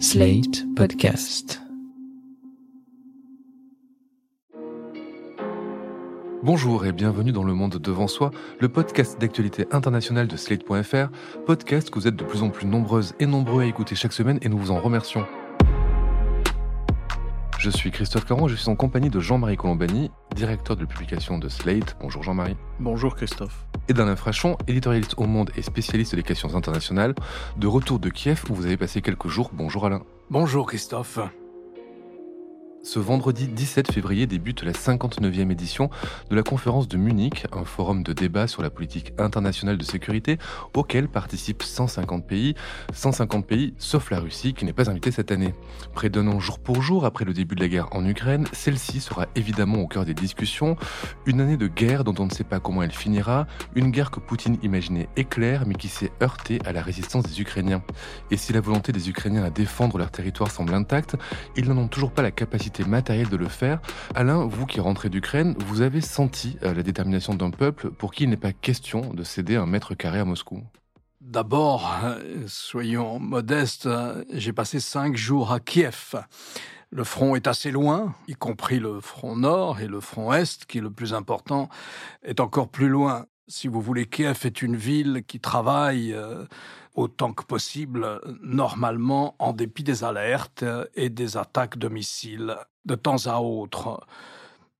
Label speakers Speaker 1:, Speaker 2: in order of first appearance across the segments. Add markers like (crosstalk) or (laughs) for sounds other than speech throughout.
Speaker 1: Slate Podcast.
Speaker 2: Bonjour et bienvenue dans Le Monde Devant Soi, le podcast d'actualité internationale de Slate.fr, podcast que vous êtes de plus en plus nombreuses et nombreux à écouter chaque semaine et nous vous en remercions. Je suis Christophe Caron, je suis en compagnie de Jean-Marie Colombani, directeur de publication de Slate. Bonjour Jean-Marie.
Speaker 3: Bonjour Christophe.
Speaker 2: Et d'Alain Frachon, éditorialiste au Monde et spécialiste des questions internationales, de retour de Kiev où vous avez passé quelques jours. Bonjour Alain.
Speaker 4: Bonjour Christophe.
Speaker 2: Ce vendredi 17 février débute la 59e édition de la conférence de Munich, un forum de débat sur la politique internationale de sécurité auquel participent 150 pays, 150 pays sauf la Russie qui n'est pas invitée cette année. Près d'un an jour pour jour après le début de la guerre en Ukraine, celle-ci sera évidemment au cœur des discussions. Une année de guerre dont on ne sait pas comment elle finira, une guerre que Poutine imaginait éclair mais qui s'est heurtée à la résistance des Ukrainiens. Et si la volonté des Ukrainiens à défendre leur territoire semble intacte, ils n'en ont toujours pas la capacité matériel de le faire. Alain, vous qui rentrez d'Ukraine, vous avez senti euh, la détermination d'un peuple pour qui il n'est pas question de céder un mètre carré à Moscou
Speaker 4: D'abord, euh, soyons modestes, j'ai passé cinq jours à Kiev. Le front est assez loin, y compris le front nord et le front est, qui est le plus important, est encore plus loin. Si vous voulez, Kiev est une ville qui travaille autant que possible, normalement, en dépit des alertes et des attaques de missiles de temps à autre.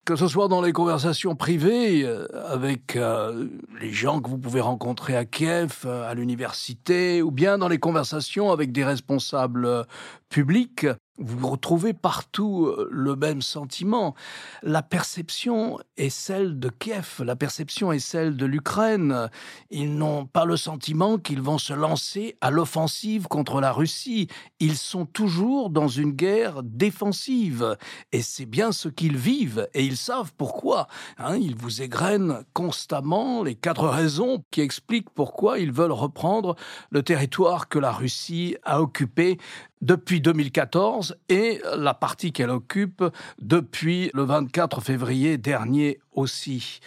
Speaker 4: Que ce soit dans les conversations privées euh, avec euh, les gens que vous pouvez rencontrer à Kiev, euh, à l'université, ou bien dans les conversations avec des responsables publics, vous retrouvez partout euh, le même sentiment. La perception est celle de Kiev, la perception est celle de l'Ukraine. Ils n'ont pas le sentiment qu'ils vont se lancer à l'offensive contre la Russie. Ils sont toujours dans une guerre défensive. Et c'est bien ce qu'ils vivent. Et ils savent pourquoi. Hein. ils vous égrènent constamment les quatre raisons qui expliquent pourquoi ils veulent reprendre le territoire que la Russie a occupé depuis 2014 et la partie qu'elle occupe depuis le 24 février dernier aussi.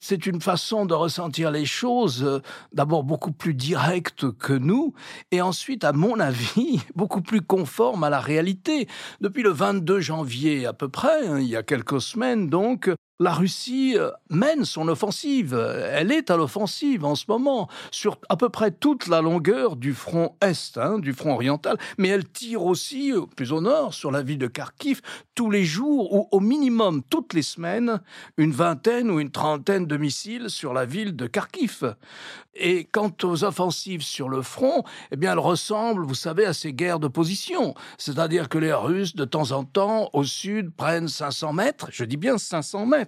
Speaker 4: C'est une façon de ressentir les choses euh, d'abord beaucoup plus directe que nous et ensuite, à mon avis, (laughs) beaucoup plus conforme à la réalité. Depuis le 22 janvier à peu près, hein, il y a quelques semaines donc, la Russie euh, mène son offensive. Elle est à l'offensive en ce moment sur à peu près toute la longueur du front est, hein, du front oriental, mais elle tire aussi euh, plus au nord sur la ville de Kharkiv tous les jours ou au minimum toutes les semaines une vingtaine ou une trentaine de missiles sur la ville de Kharkiv. Et quant aux offensives sur le front, eh bien elles ressemblent, vous savez, à ces guerres de position, c'est-à-dire que les Russes de temps en temps au sud prennent 500 mètres, je dis bien 500 mètres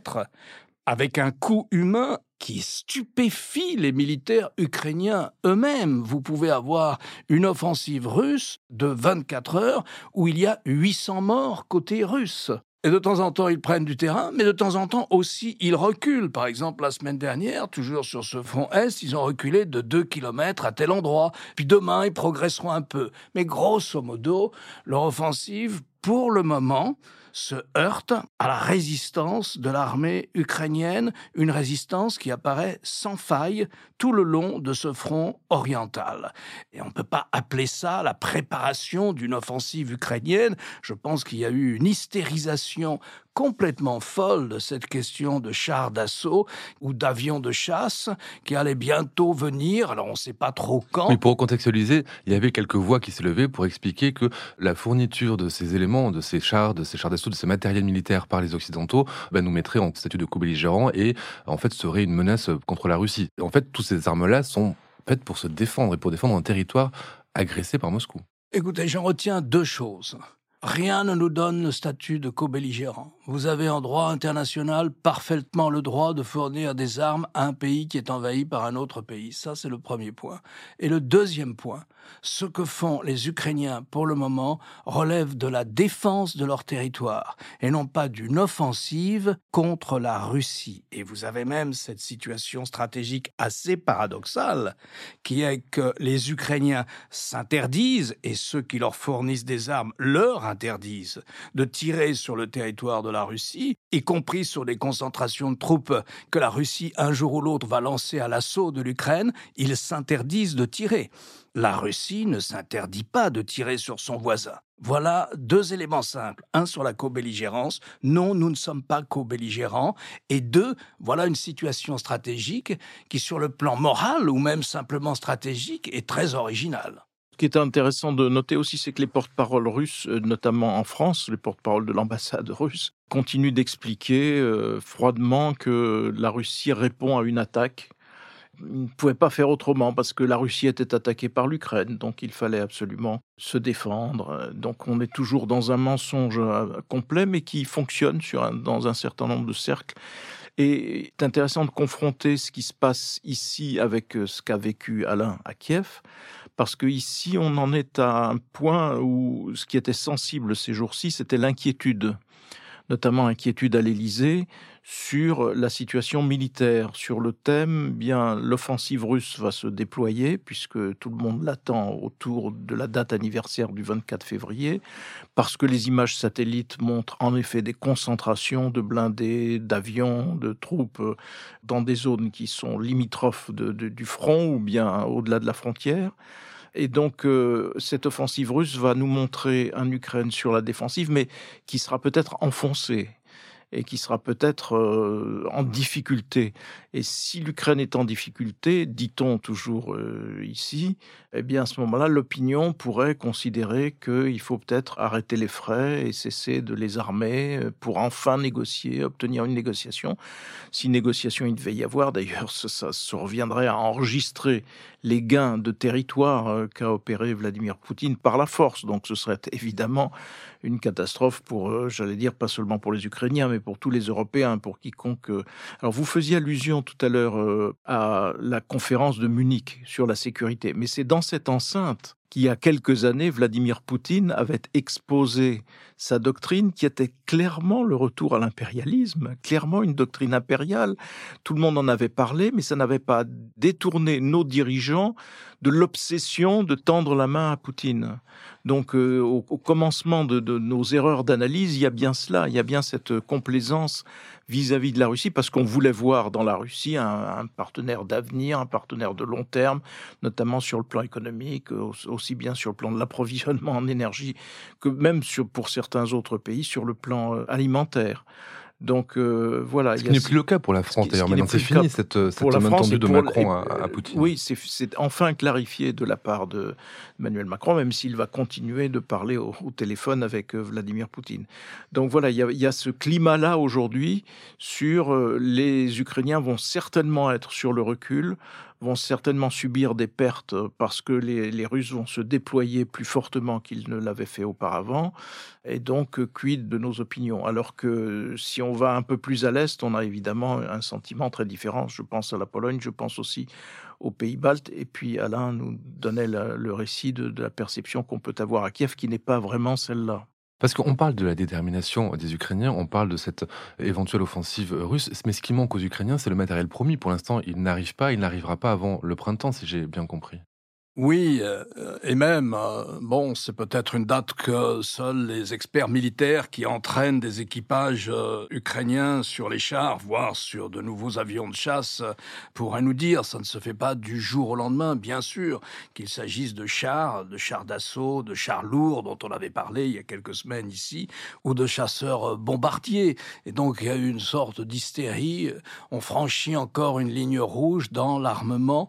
Speaker 4: avec un coup humain qui stupéfie les militaires ukrainiens eux-mêmes. Vous pouvez avoir une offensive russe de 24 heures où il y a 800 morts côté russe. Et de temps en temps, ils prennent du terrain, mais de temps en temps aussi, ils reculent. Par exemple, la semaine dernière, toujours sur ce front Est, ils ont reculé de 2 km à tel endroit. Puis demain, ils progresseront un peu. Mais grosso modo, leur offensive, pour le moment, se heurte à la résistance de l'armée ukrainienne, une résistance qui apparaît sans faille tout le long de ce front oriental. Et on ne peut pas appeler ça la préparation d'une offensive ukrainienne. Je pense qu'il y a eu une hystérisation complètement folle de cette question de chars d'assaut ou d'avions de chasse qui allaient bientôt venir. Alors on ne sait pas trop quand.
Speaker 2: Mais pour contextualiser, il y avait quelques voix qui s'élevaient pour expliquer que la fourniture de ces éléments, de ces chars, de ces chars d'assaut, de ces matériels militaires par les Occidentaux, bah, nous mettrait en statut de co-belligérant et en fait serait une menace contre la Russie. En fait, toutes ces armes-là sont faites pour se défendre et pour défendre un territoire agressé par Moscou.
Speaker 4: Écoutez, j'en retiens deux choses. Rien ne nous donne le statut de co-belligérant. Vous avez en droit international parfaitement le droit de fournir des armes à un pays qui est envahi par un autre pays. Ça, c'est le premier point. Et le deuxième point, ce que font les Ukrainiens pour le moment relève de la défense de leur territoire et non pas d'une offensive contre la Russie. Et vous avez même cette situation stratégique assez paradoxale qui est que les Ukrainiens s'interdisent et ceux qui leur fournissent des armes leur interdisent de tirer sur le territoire de la la Russie, y compris sur les concentrations de troupes que la Russie un jour ou l'autre va lancer à l'assaut de l'Ukraine, ils s'interdisent de tirer. La Russie ne s'interdit pas de tirer sur son voisin. Voilà deux éléments simples. Un sur la co-belligérance. Non, nous ne sommes pas co-belligérants. Et deux, voilà une situation stratégique qui, sur le plan moral ou même simplement stratégique, est très originale.
Speaker 3: Ce qui est intéressant de noter aussi, c'est que les porte-paroles russes, euh, notamment en France, les porte-paroles de l'ambassade russe, continuent d'expliquer euh, froidement que la Russie répond à une attaque il ne pouvait pas faire autrement parce que la Russie était attaquée par l'Ukraine, donc il fallait absolument se défendre. Donc on est toujours dans un mensonge euh, complet, mais qui fonctionne dans un certain nombre de cercles. Et c'est intéressant de confronter ce qui se passe ici avec ce qu'a vécu Alain à Kiev, parce qu'ici on en est à un point où ce qui était sensible ces jours-ci, c'était l'inquiétude notamment inquiétude à l'Élysée sur la situation militaire, sur le thème, bien l'offensive russe va se déployer puisque tout le monde l'attend autour de la date anniversaire du 24 février, parce que les images satellites montrent en effet des concentrations de blindés, d'avions, de troupes dans des zones qui sont limitrophes du front ou bien au-delà de la frontière. Et donc, euh, cette offensive russe va nous montrer un Ukraine sur la défensive, mais qui sera peut-être enfoncée et qui sera peut-être euh, en difficulté. Et si l'Ukraine est en difficulté, dit-on toujours euh, ici, eh bien à ce moment-là, l'opinion pourrait considérer qu'il faut peut-être arrêter les frais et cesser de les armer pour enfin négocier, obtenir une négociation. Si négociation il devait y avoir, d'ailleurs, (laughs) ça, ça, reviendrait à enregistrer les gains de territoire qu'a opéré Vladimir Poutine par la force. Donc ce serait évidemment une catastrophe pour, j'allais dire, pas seulement pour les Ukrainiens, mais pour tous les Européens, pour quiconque. Euh. Alors vous faisiez allusion tout à l'heure euh, à la conférence de Munich sur la sécurité, mais c'est dans cette enceinte qu'il y a quelques années, Vladimir Poutine avait exposé sa doctrine qui était clairement le retour à l'impérialisme, clairement une doctrine impériale. Tout le monde en avait parlé, mais ça n'avait pas détourné nos dirigeants de l'obsession de tendre la main à Poutine. Donc euh, au, commencement de, nos erreurs d'analyse, il y a bien cela, il y a bien cette complaisance vis-à-vis de la Russie, parce qu'on voulait voir dans la Russie un, partenaire d'avenir, un partenaire de long terme, notamment sur le plan économique, aussi bien sur le plan de l'approvisionnement en énergie que même sur, pour certains autres pays sur le plan euh, alimentaire. Donc euh, voilà.
Speaker 2: Ce qui n'est plus le cas pour la France d'ailleurs. Maintenant, c'est fini cette, cette pour la France de Macron à, Poutine.
Speaker 3: Oui, c'est enfin clarifié de la part de Emmanuel Macron, même s'il va continuer de parler au, téléphone avec euh, Vladimir Poutine. Donc voilà, il y a, y a ce climat-là aujourd'hui sur euh, les Ukrainiens vont certainement être sur le recul vont certainement subir des pertes parce que les, Russes vont se déployer plus fortement qu'ils ne l'avaient fait auparavant, et donc quid de nos opinions? Alors que si on va un peu plus à l'est, on a évidemment un sentiment très différent. Je pense à la Pologne, je pense aussi aux pays baltes, et puis Alain nous donnait le récit de la perception qu'on peut avoir à Kiev, qui n'est pas vraiment celle-là.
Speaker 2: Parce qu'on parle de la détermination des Ukrainiens, on parle de cette éventuelle offensive russe, mais ce qui manque aux Ukrainiens, c'est le matériel promis. Pour l'instant, il n'arrive pas, il n'arrivera pas avant le printemps, si j'ai bien compris.
Speaker 4: Oui, euh, et même, euh, bon, c'est peut-être une date que seuls les experts militaires qui entraînent des équipages euh, ukrainiens sur les chars, voire sur de nouveaux avions de chasse, pourraient nous dire. Ça ne se fait pas du jour au lendemain, bien sûr, qu'il s'agisse de chars, de chars d'assaut, de chars lourds dont on avait parlé il y a quelques semaines ici, ou de chasseurs bombardiers. Et donc, il y a eu une sorte d'hystérie. On franchit encore une ligne rouge dans l'armement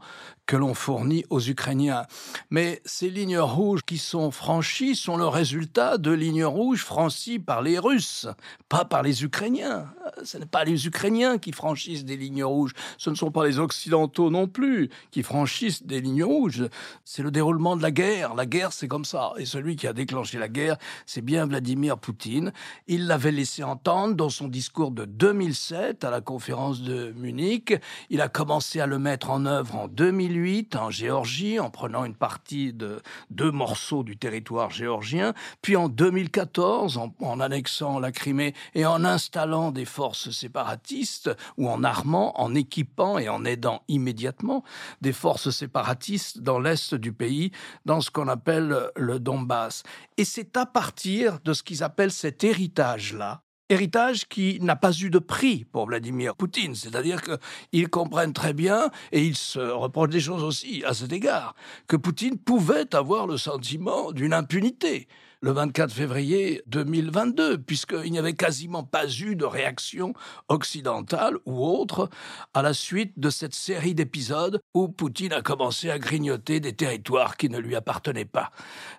Speaker 4: que l'on fournit aux Ukrainiens. Mais ces lignes rouges qui sont franchies sont le résultat de lignes rouges franchies par les Russes, pas par les Ukrainiens. Ce n'est pas les Ukrainiens qui franchissent des lignes rouges, ce ne sont pas les Occidentaux non plus qui franchissent des lignes rouges. C'est le déroulement de la guerre. La guerre, c'est comme ça. Et celui qui a déclenché la guerre, c'est bien Vladimir Poutine. Il l'avait laissé entendre dans son discours de 2007 à la conférence de Munich. Il a commencé à le mettre en œuvre en 2008 en Géorgie, en prenant une partie de deux morceaux du territoire géorgien, puis en 2014 en, en annexant la Crimée et en installant des forces séparatistes ou en armant, en équipant et en aidant immédiatement des forces séparatistes dans l'est du pays, dans ce qu'on appelle le Donbass. Et c'est à partir de ce qu'ils appellent cet héritage-là héritage qui n'a pas eu de prix pour Vladimir Poutine. C'est-à-dire qu'ils comprennent très bien, et ils se reprochent des choses aussi à cet égard, que Poutine pouvait avoir le sentiment d'une impunité le 24 février 2022, puisqu'il n'y avait quasiment pas eu de réaction occidentale ou autre à la suite de cette série d'épisodes où Poutine a commencé à grignoter des territoires qui ne lui appartenaient pas.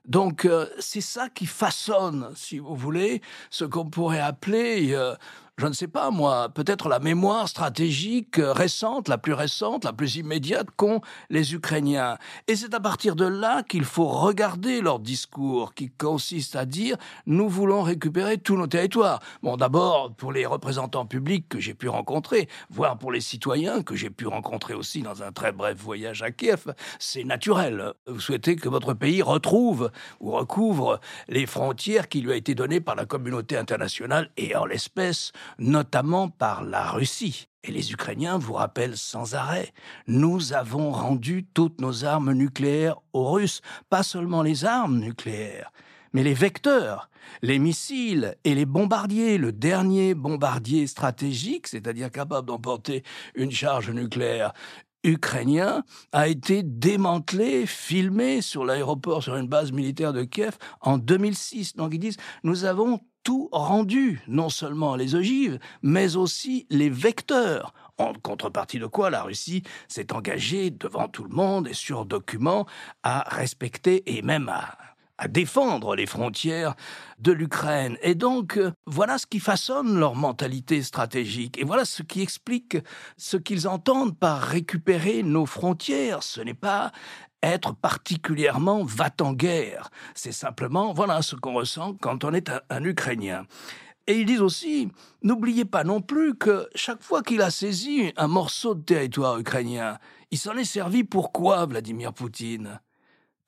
Speaker 4: Donc euh, c'est ça qui façonne, si vous voulez, ce qu'on pourrait appeler euh, je ne sais pas moi, peut-être la mémoire stratégique récente, la plus récente, la plus immédiate qu'ont les Ukrainiens. Et c'est à partir de là qu'il faut regarder leur discours, qui consiste à dire nous voulons récupérer tous nos territoires. Bon, d'abord pour les représentants publics que j'ai pu rencontrer, voire pour les citoyens que j'ai pu rencontrer aussi dans un très bref voyage à Kiev, c'est naturel. Vous souhaitez que votre pays retrouve ou recouvre les frontières qui lui a été données par la communauté internationale et en l'espèce notamment par la Russie. Et les Ukrainiens vous rappellent sans arrêt, nous avons rendu toutes nos armes nucléaires aux Russes, pas seulement les armes nucléaires, mais les vecteurs, les missiles et les bombardiers. Le dernier bombardier stratégique, c'est-à-dire capable d'emporter une charge nucléaire ukrainien a été démantelé, filmé sur l'aéroport, sur une base militaire de Kiev en 2006. Donc ils disent, nous avons tout rendu, non seulement les ogives, mais aussi les vecteurs. En contrepartie de quoi la Russie s'est engagée devant tout le monde et sur document à respecter et même à, à défendre les frontières de l'Ukraine. Et donc, euh, voilà ce qui façonne leur mentalité stratégique. Et voilà ce qui explique ce qu'ils entendent par récupérer nos frontières. Ce n'est pas être particulièrement va-t-en-guerre. C'est simplement, voilà ce qu'on ressent quand on est un, Ukrainien. Et ils disent aussi, n'oubliez pas non plus que chaque fois qu'il a saisi un morceau de territoire ukrainien, il s'en est servi pourquoi, Vladimir Poutine?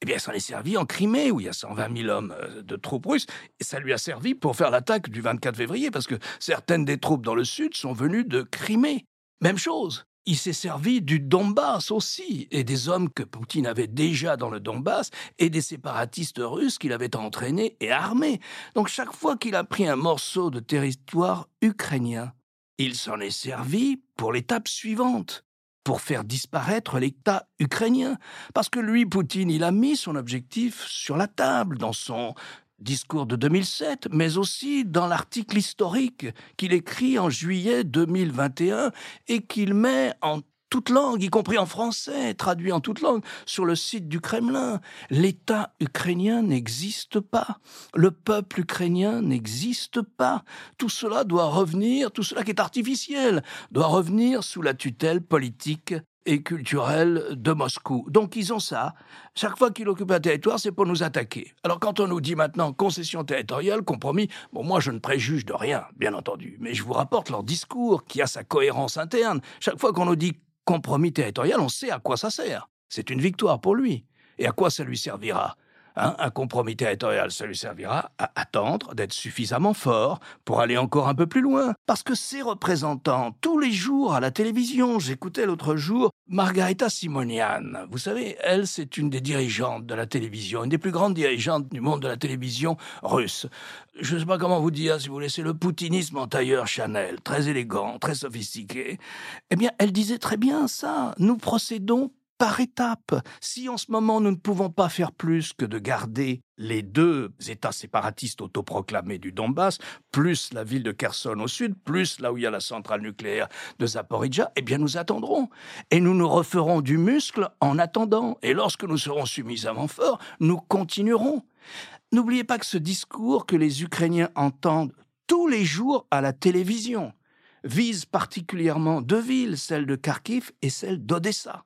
Speaker 4: Eh bien, il s'en est servi en Crimée, où il y a 120 000 hommes euh, de troupes russes, et ça lui a servi pour faire l'attaque du 24 février, parce que certaines des troupes dans le sud sont venues de Crimée. Même chose il s'est servi du Donbass aussi, et des hommes que Poutine avait déjà dans le Donbass, et des séparatistes russes qu'il avait entraînés et armés. Donc chaque fois qu'il a pris un morceau de territoire ukrainien, il s'en est servi pour l'étape suivante, pour faire disparaître l'État ukrainien. Parce que lui, Poutine, il a mis son objectif sur la table dans son discours de 2007, mais aussi dans l'article historique qu'il écrit en juillet 2021 et qu'il met en toute langue, y compris en français, traduit en toute langue, sur le site du Kremlin. L'État ukrainien n'existe pas. Le peuple ukrainien n'existe pas. Tout cela doit revenir, tout cela qui est artificiel, doit revenir sous la tutelle politique et culturel de Moscou. Donc ils ont ça. Chaque fois qu'ils occupent un territoire, c'est pour nous attaquer. Alors quand on nous dit maintenant concession territoriale, compromis, bon moi je ne préjuge de rien, bien entendu, mais je vous rapporte leur discours qui a sa cohérence interne. Chaque fois qu'on nous dit compromis territorial, on sait à quoi ça sert. C'est une victoire pour lui. Et à quoi ça lui servira? Hein, un compromis territorial, ça lui servira à attendre d'être suffisamment fort pour aller encore un peu plus loin. Parce que ses représentants, tous les jours à la télévision, j'écoutais l'autre jour Margarita Simonian. Vous savez, elle, c'est une des dirigeantes de la télévision, une des plus grandes dirigeantes du monde de la télévision russe. Je ne sais pas comment vous dire, si vous laissez le poutinisme en tailleur Chanel, très élégant, très sophistiqué. Eh bien, elle disait très bien ça. Nous procédons par étapes. Si en ce moment nous ne pouvons pas faire plus que de garder les deux États séparatistes autoproclamés du Donbass, plus la ville de Kherson au sud, plus là où il y a la centrale nucléaire de Zaporizhia, eh bien nous attendrons. Et nous nous referons du muscle en attendant. Et lorsque nous serons suffisamment forts, nous continuerons. N'oubliez pas que ce discours que les Ukrainiens entendent tous les jours à la télévision vise particulièrement deux villes, celle de Kharkiv et celle d'Odessa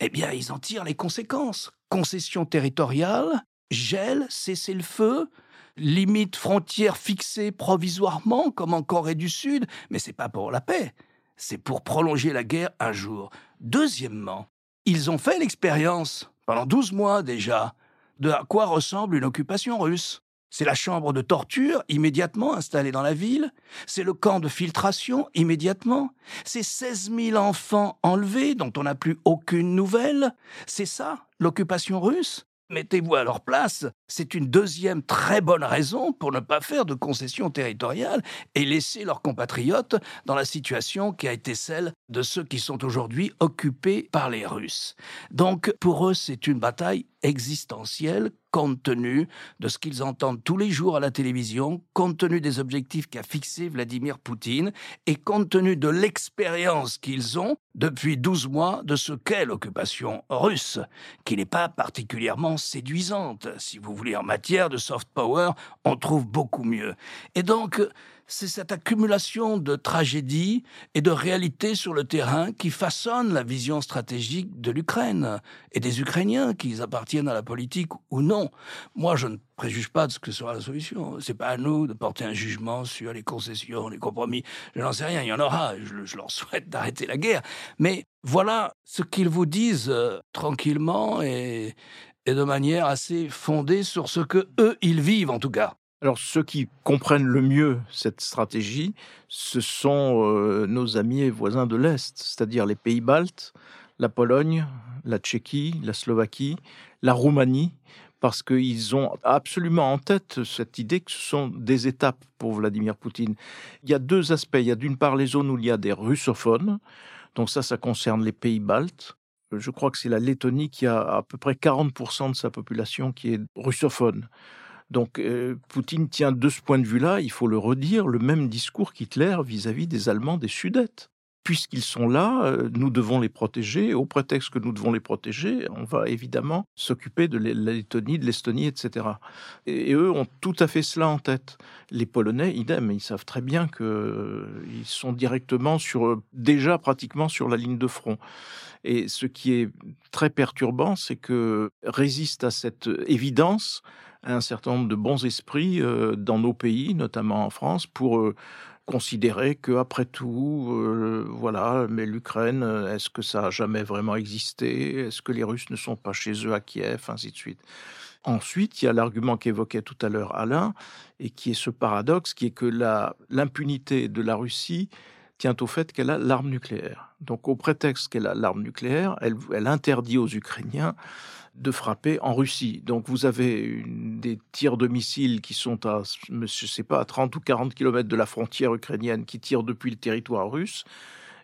Speaker 4: eh bien, ils en tirent les conséquences. Concession territoriale, gel, cessez-le-feu, limite frontières fixées provisoirement, comme en Corée du Sud, mais c'est pas pour la paix, c'est pour prolonger la guerre un jour. Deuxièmement, ils ont fait l'expérience, pendant 12 mois déjà, de à quoi ressemble une occupation russe. C'est la chambre de torture immédiatement installée dans la ville. C'est le camp de filtration immédiatement. C'est 16 000 enfants enlevés dont on n'a plus aucune nouvelle. C'est ça, l'occupation russe? Mettez-vous à leur place, c'est une deuxième très bonne raison pour ne pas faire de concessions territoriales et laisser leurs compatriotes dans la situation qui a été celle de ceux qui sont aujourd'hui occupés par les Russes. Donc pour eux, c'est une bataille existentielle compte tenu de ce qu'ils entendent tous les jours à la télévision, compte tenu des objectifs qu'a fixé Vladimir Poutine et compte tenu de l'expérience qu'ils ont depuis 12 mois de ce qu'est l'occupation russe, qui n'est pas particulièrement séduisante. Si vous voulez, en matière de soft power, on trouve beaucoup mieux. Et donc, c'est cette accumulation de tragédies et de réalités sur le terrain qui façonne la vision stratégique de l'Ukraine et des Ukrainiens, qu'ils appartiennent à la politique ou non. Moi, je ne préjuge pas de ce que sera la solution. C'est pas à nous de porter un jugement sur les concessions, les compromis. Je n'en sais rien, il y en aura. Je, leur souhaite (laughs) d'arrêter la guerre. Mais voilà ce qu'ils vous disent euh, tranquillement et, et de manière assez fondée sur ce que eux, ils vivent en tout cas.
Speaker 3: Alors ceux qui comprennent le mieux cette stratégie, ce sont euh, nos amis voisins de l'Est, c'est-à-dire les pays baltes, la Pologne, la Tchéquie, la Slovaquie, la Roumanie, parce qu'ils ont absolument en tête cette idée que ce sont des étapes pour Vladimir Poutine. Il y a deux aspects. Il y a d'une part les zones où il y a des russophones, donc ça, ça concerne les pays baltes. Je crois que c'est la Lettonie qui a à peu près 40% de sa population qui est russophone. Donc euh, Poutine tient de ce point de vue-là, il faut le redire, le même discours qu'Hitler vis-à-vis des Allemands des Sudètes. Puisqu'ils sont là, euh, nous devons les protéger. Au prétexte que nous devons les protéger, on va évidemment s'occuper de la Lettonie, de l'Estonie, etc. Et, eux ont tout à fait cela en tête. Les Polonais, idem, ils savent très bien qu'ils euh, sont directement sur, déjà pratiquement sur la ligne de front. Et ce qui est très perturbant, c'est que résiste à cette évidence un certain nombre de bons esprits euh, dans nos pays, notamment en France, pour euh, considérer que après tout, euh, voilà, mais l'Ukraine, est-ce que ça a jamais vraiment existé? Est-ce que les Russes ne sont pas chez eux à Kiev, ainsi de suite. Ensuite, il y a l'argument qu'évoquait tout à l'heure Alain, et qui est ce paradoxe, qui est que l'impunité de la Russie tient au fait qu'elle a l'arme nucléaire. Donc, au prétexte qu'elle a l'arme nucléaire, elle, elle interdit aux Ukrainiens de frapper en Russie. Donc vous avez des tirs de missiles qui sont à, je sais pas, à 30 ou 40 kilomètres de la frontière ukrainienne qui tirent depuis le territoire russe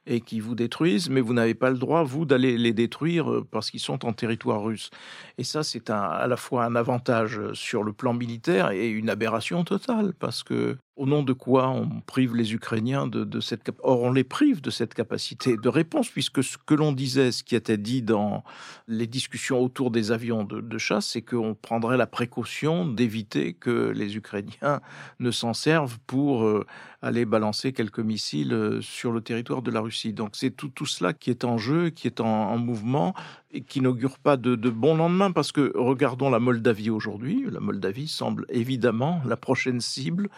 Speaker 3: et qui vous détruisent, mais vous n'avez pas le droit, vous, d'aller les détruire euh, parce qu'ils sont en territoire russe. Et ça, c'est à la fois un avantage sur le plan militaire et une aberration totale, parce que au nom de quoi on prive les Ukrainiens de, cette Or, on les prive de cette capacité de réponse, puisque ce que l'on disait, ce qui était dit dans les discussions autour des avions de, chasse, c'est qu'on prendrait la précaution d'éviter que les Ukrainiens ne s'en servent pour euh, aller balancer quelques missiles euh, sur le territoire de la Russie. Donc c'est tout, tout cela qui est en jeu, qui est en mouvement et qui n'augure pas de, de bon lendemain parce que regardons la Moldavie aujourd'hui. La Moldavie semble évidemment la prochaine cible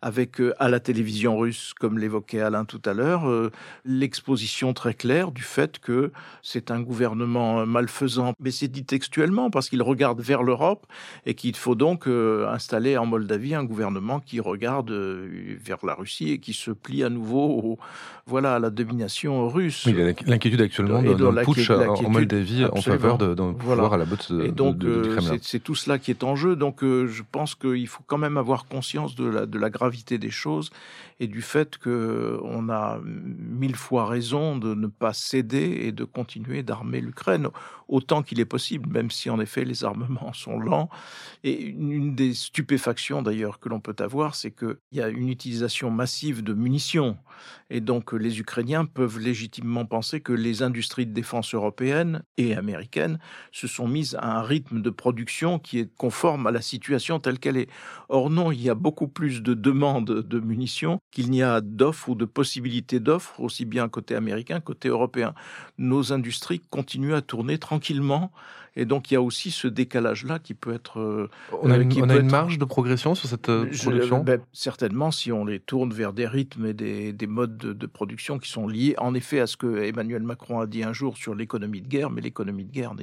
Speaker 3: avec euh, à la télévision russe, comme l'évoquait Alain tout à l'heure, euh, l'exposition très claire du fait que c'est un gouvernement malfaisant. Mais c'est dit textuellement parce qu'il regarde vers l'Europe et qu'il faut donc euh, installer en Moldavie un gouvernement qui regarde vers la Russie et qui se plie à nouveau voilà, à la domination russe.
Speaker 2: Oui, l'inquiétude actuellement d'un putsch en Moldavie en faveur de, pouvoir à la botte de,
Speaker 3: Et donc, euh, c'est tout cela qui est en jeu. Donc, euh, je pense qu'il faut quand même avoir conscience de la, de la gravité des choses et du fait que on a mille fois raison de ne pas céder et de continuer d'armer l'Ukraine autant qu'il est possible, même si en effet les armements sont lents. Et une des stupéfactions d'ailleurs que l'on peut avoir, c'est qu'il y a une utilisation massive de munitions. Et donc les Ukrainiens peuvent légitimement penser que les industries de défense européennes et américaines se sont mises à un rythme de production qui est conforme à la situation telle qu'elle est. Or non, il y a beaucoup plus de demandes de munitions qu'il n'y a d'offres ou de possibilités d'offres, aussi bien côté américain, côté européen. Nos industries continuent à tourner tranquillement et donc il y a aussi ce décalage-là qui peut être. Euh,
Speaker 2: on a, une, marge de progression sur cette euh, production?
Speaker 3: ben, Certainement, si on les tourne vers des rythmes et des, des modes de, de, production qui sont liés, en effet, à ce que Emmanuel Macron a dit un jour sur l'économie de guerre, mais l'économie de guerre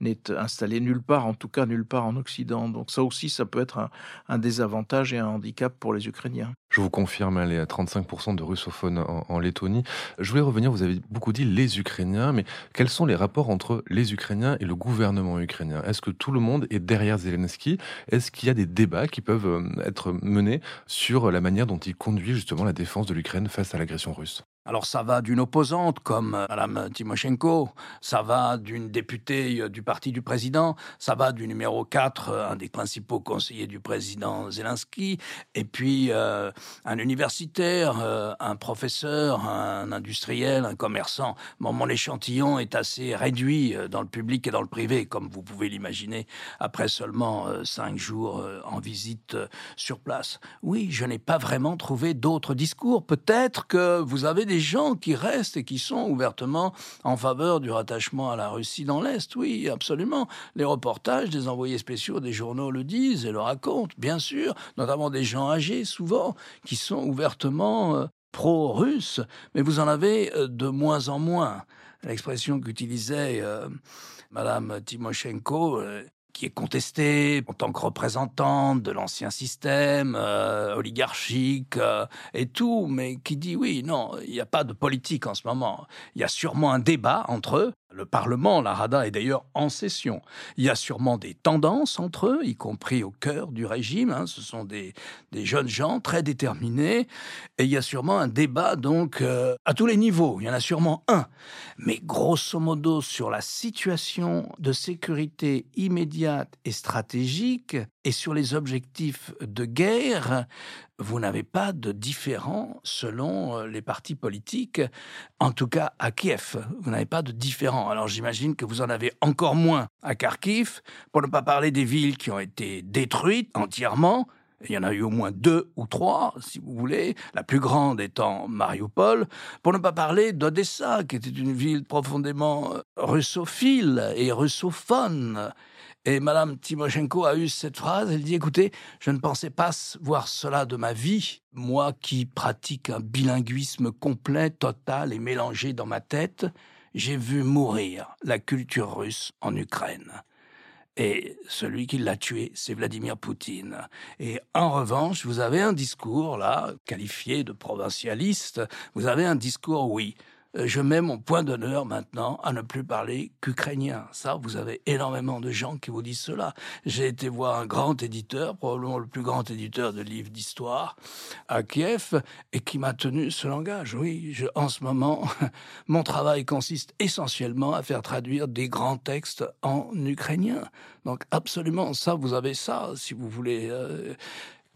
Speaker 3: n'est installée nulle part, en tout cas nulle part en Occident. Donc ça aussi, ça peut être un, un désavantage et un handicap pour les Ukrainiens.
Speaker 2: Je vous confirme, elle est à 35% de russophones en, Lettonie. Je voulais revenir, vous avez beaucoup dit les Ukrainiens, mais quels sont les rapports entre les Ukrainiens et le gouvernement ukrainien? Est-ce que tout le monde est derrière Zelensky? Est-ce qu'il y a des débats qui peuvent euh, être menés sur la manière dont il conduit justement la défense de l'Ukraine face à l'agression russe?
Speaker 4: Alors ça va d'une opposante comme euh, Mme Timoshenko, ça va d'une députée euh, du parti du président, ça va du numéro 4, euh, un des principaux conseillers du président Zelensky, et puis un universitaire, un professeur, un industriel, un commerçant. mon échantillon est assez réduit dans le public et dans le privé, comme vous pouvez l'imaginer, après seulement cinq jours en visite sur place. Oui, je n'ai pas vraiment trouvé d'autres discours. Peut-être que vous avez des gens qui restent et qui sont ouvertement en faveur du rattachement à la Russie dans l'Est. Oui, absolument. Les reportages des envoyés spéciaux des journaux le disent et le racontent, bien sûr, notamment des gens âgés souvent, qui sont ouvertement euh, pro-russes, mais vous en avez euh, de moins en moins. L'expression qu'utilisait euh, Madame Timoshenko qui est contestée en tant que représentante de l'ancien système euh, oligarchique euh, et tout, mais qui dit oui, non, il n'y a pas de politique en ce moment. Il y a sûrement un débat entre eux le Parlement, la Rada, est d'ailleurs en session. Il y a sûrement des tendances entre eux, y compris au cœur du régime. Hein. Ce sont des, jeunes gens très déterminés. Et il y a sûrement un débat, donc, euh, à tous les niveaux. Il y en a sûrement un. Mais grosso modo, sur la situation de sécurité immédiate et stratégique, et sur les objectifs de guerre, vous n'avez pas de différent selon euh, les partis politiques, en tout cas à Kiev. Vous n'avez pas de différent. Alors j'imagine que vous en avez encore moins à Kharkiv, pour ne pas parler des villes qui ont été détruites entièrement. Il y en a eu au moins deux ou trois, si vous voulez, la plus grande étant Mariupol, pour ne pas parler d'Odessa, qui était une ville profondément euh, russophile et russophone. Et Madame Timoshenko a eu cette phrase, elle dit, écoutez, je ne pensais pas voir cela de ma vie, moi qui pratique un bilinguisme complet, total et mélangé dans ma tête, j'ai vu mourir la culture russe en Ukraine. Et celui qui l'a tué, c'est Vladimir Poutine. Et en revanche, vous avez un discours, là, qualifié de provincialiste, vous avez un discours, oui, je mets mon point d'honneur maintenant à ne plus parler qu'ukrainien. Ça, vous avez énormément de gens qui vous disent cela. J'ai été voir un grand éditeur, probablement le plus grand éditeur de livres d'histoire à Kiev, et qui m'a tenu ce langage. Oui, en ce moment, (laughs) mon travail consiste essentiellement à faire traduire des grands textes en ukrainien. Donc absolument, ça, vous avez ça, si vous voulez. Euh,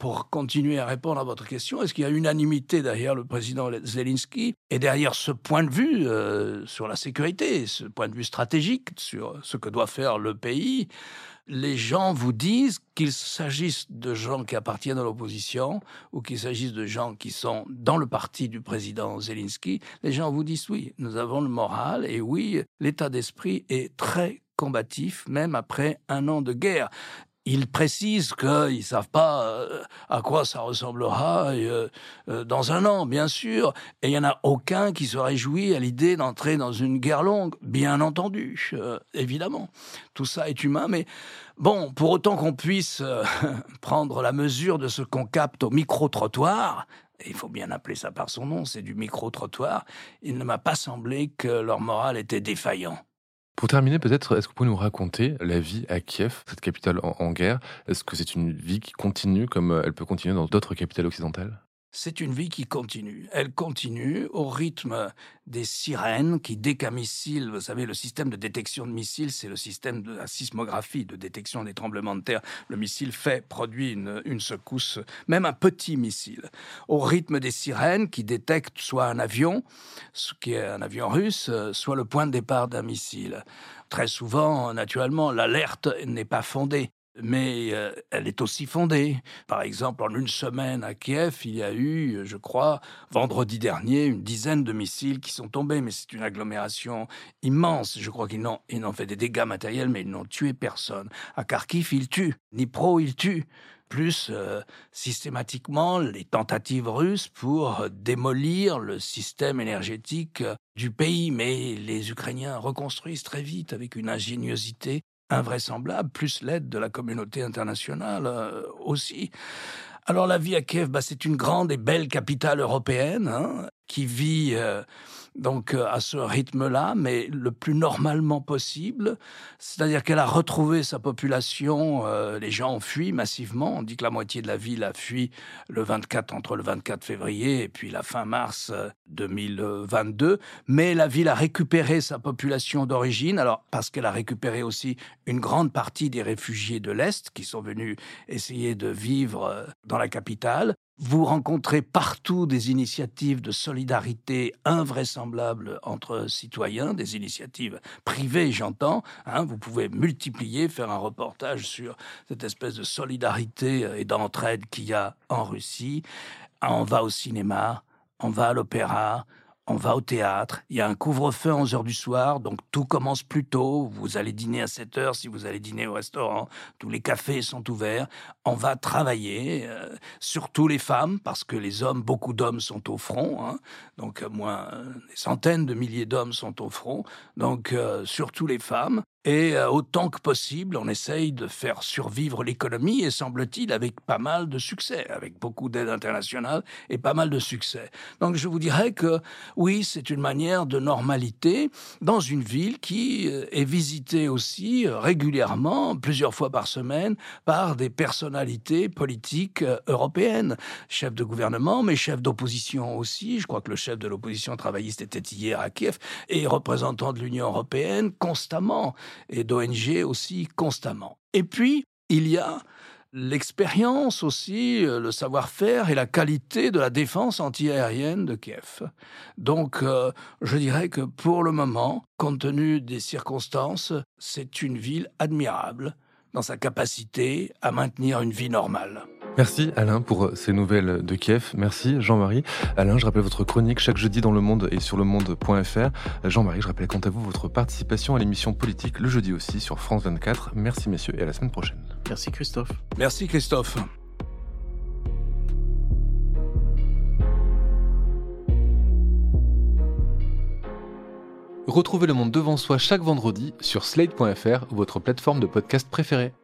Speaker 4: pour continuer à répondre à votre question, est-ce qu'il y a unanimité derrière le président Zelensky et derrière ce point de vue euh, sur la sécurité, ce point de vue stratégique sur ce que doit faire le pays? Les gens vous disent qu'il s'agisse de gens qui appartiennent à l'opposition ou qu'il s'agisse de gens qui sont dans le parti du président Zelensky, les gens vous disent oui, nous avons le moral et oui, l'état d'esprit est très combatif, même après un an de guerre. Ils précisent qu'ils ne savent pas euh, à quoi ça ressemblera euh, euh, dans un an, bien sûr, et il n'y en a aucun qui se réjouit à l'idée d'entrer dans une guerre longue, bien entendu, évidemment. Tout ça est humain, mais bon, pour autant qu'on puisse (laughs) prendre la mesure de ce qu'on capte au micro-trottoir, il faut bien appeler ça par son nom, c'est du micro-trottoir, il ne m'a pas semblé que leur morale était défaillant.
Speaker 2: Pour terminer, peut-être, est-ce que vous pouvez nous raconter la vie à Kiev, cette capitale en, guerre? Est-ce que c'est une vie qui continue comme euh, elle peut continuer dans d'autres capitales occidentales?
Speaker 4: C'est une vie qui continue. Elle continue au rythme des sirènes qui, dès qu'un missile, vous savez, le système de détection de missiles, c'est le système de la sismographie, de détection des tremblements de terre. Le missile fait, produit une, une secousse, même un petit missile. Au rythme des sirènes qui détectent soit un avion, ce qui est un avion russe, soit le point de départ d'un missile. Très souvent, naturellement, l'alerte n'est pas fondée mais euh, elle est aussi fondée. Par exemple, en une semaine à Kiev, il y a eu, je crois, vendredi dernier, une dizaine de missiles qui sont tombés, mais c'est une agglomération immense. Je crois qu'ils n'ont, fait des dégâts matériels, mais ils n'ont tué personne. À Kharkiv, ils tuent. Nipro, ils tuent. Plus euh, systématiquement les tentatives russes pour démolir le système énergétique du pays. Mais les Ukrainiens reconstruisent très vite avec une ingéniosité invraisemblable, plus l'aide de la communauté internationale euh, aussi. Alors la vie à Kiev, bah, c'est une grande et belle capitale européenne hein, qui vit euh, donc euh, à ce rythme-là, mais le plus normalement possible. C'est-à-dire qu'elle a retrouvé sa population. Euh, les gens ont fui massivement. On dit que la moitié de la ville a fui le 24 entre le 24 février et puis la fin mars 2022. Euh, mais la ville a récupéré sa population d'origine. Alors parce qu'elle a récupéré aussi une grande partie des réfugiés de l'est qui sont venus essayer de vivre dans la capitale. Vous rencontrez partout des initiatives de solidarité invraisemblables entre citoyens, des initiatives privées, j'entends. Hein. vous pouvez multiplier, faire un reportage sur cette espèce de solidarité et d'entraide qu'il y a en Russie. On va au cinéma, on va à l'opéra, on va au théâtre, il y a un couvre-feu à 11 heures du soir, donc tout commence plus tôt, vous allez dîner à 7 heures si vous allez dîner au restaurant, tous les cafés sont ouverts, on va travailler, euh, surtout les femmes, parce que les hommes, beaucoup d'hommes sont au front, hein. donc moins des centaines de milliers d'hommes sont au front, donc euh, surtout les femmes, et euh, autant que possible, on essaye de faire survivre l'économie, et semble-t-il avec pas mal de succès, avec beaucoup d'aide internationale et pas mal de succès. Donc je vous dirais que oui, c'est une manière de normalité dans une ville qui euh, est visitée aussi euh, régulièrement, plusieurs fois par semaine, par des personnalités politiques européennes, chefs de gouvernement, mais chefs d'opposition aussi. Je crois que le chef de l'opposition travailliste était hier à Kiev, et représentant de l'Union européenne constamment et d'ONG aussi constamment. Et puis, il y a l'expérience aussi, euh, le savoir-faire et la qualité de la défense antiaérienne de Kiev. Donc, euh, je dirais que pour le moment, compte tenu des circonstances, c'est une ville admirable dans sa capacité à maintenir une vie normale.
Speaker 2: Merci Alain pour euh, ces nouvelles de Kiev. Merci Jean-Marie. Alain, je rappelle votre chronique chaque jeudi dans Le Monde et sur le monde.fr. Jean-Marie, je rappelle quant à vous votre participation à l'émission politique le jeudi aussi sur France 24. Merci messieurs et à la semaine prochaine.
Speaker 3: Merci Christophe.
Speaker 4: Merci Christophe.
Speaker 2: Retrouvez le monde devant soi chaque vendredi sur slate.fr, votre plateforme de podcast préférée.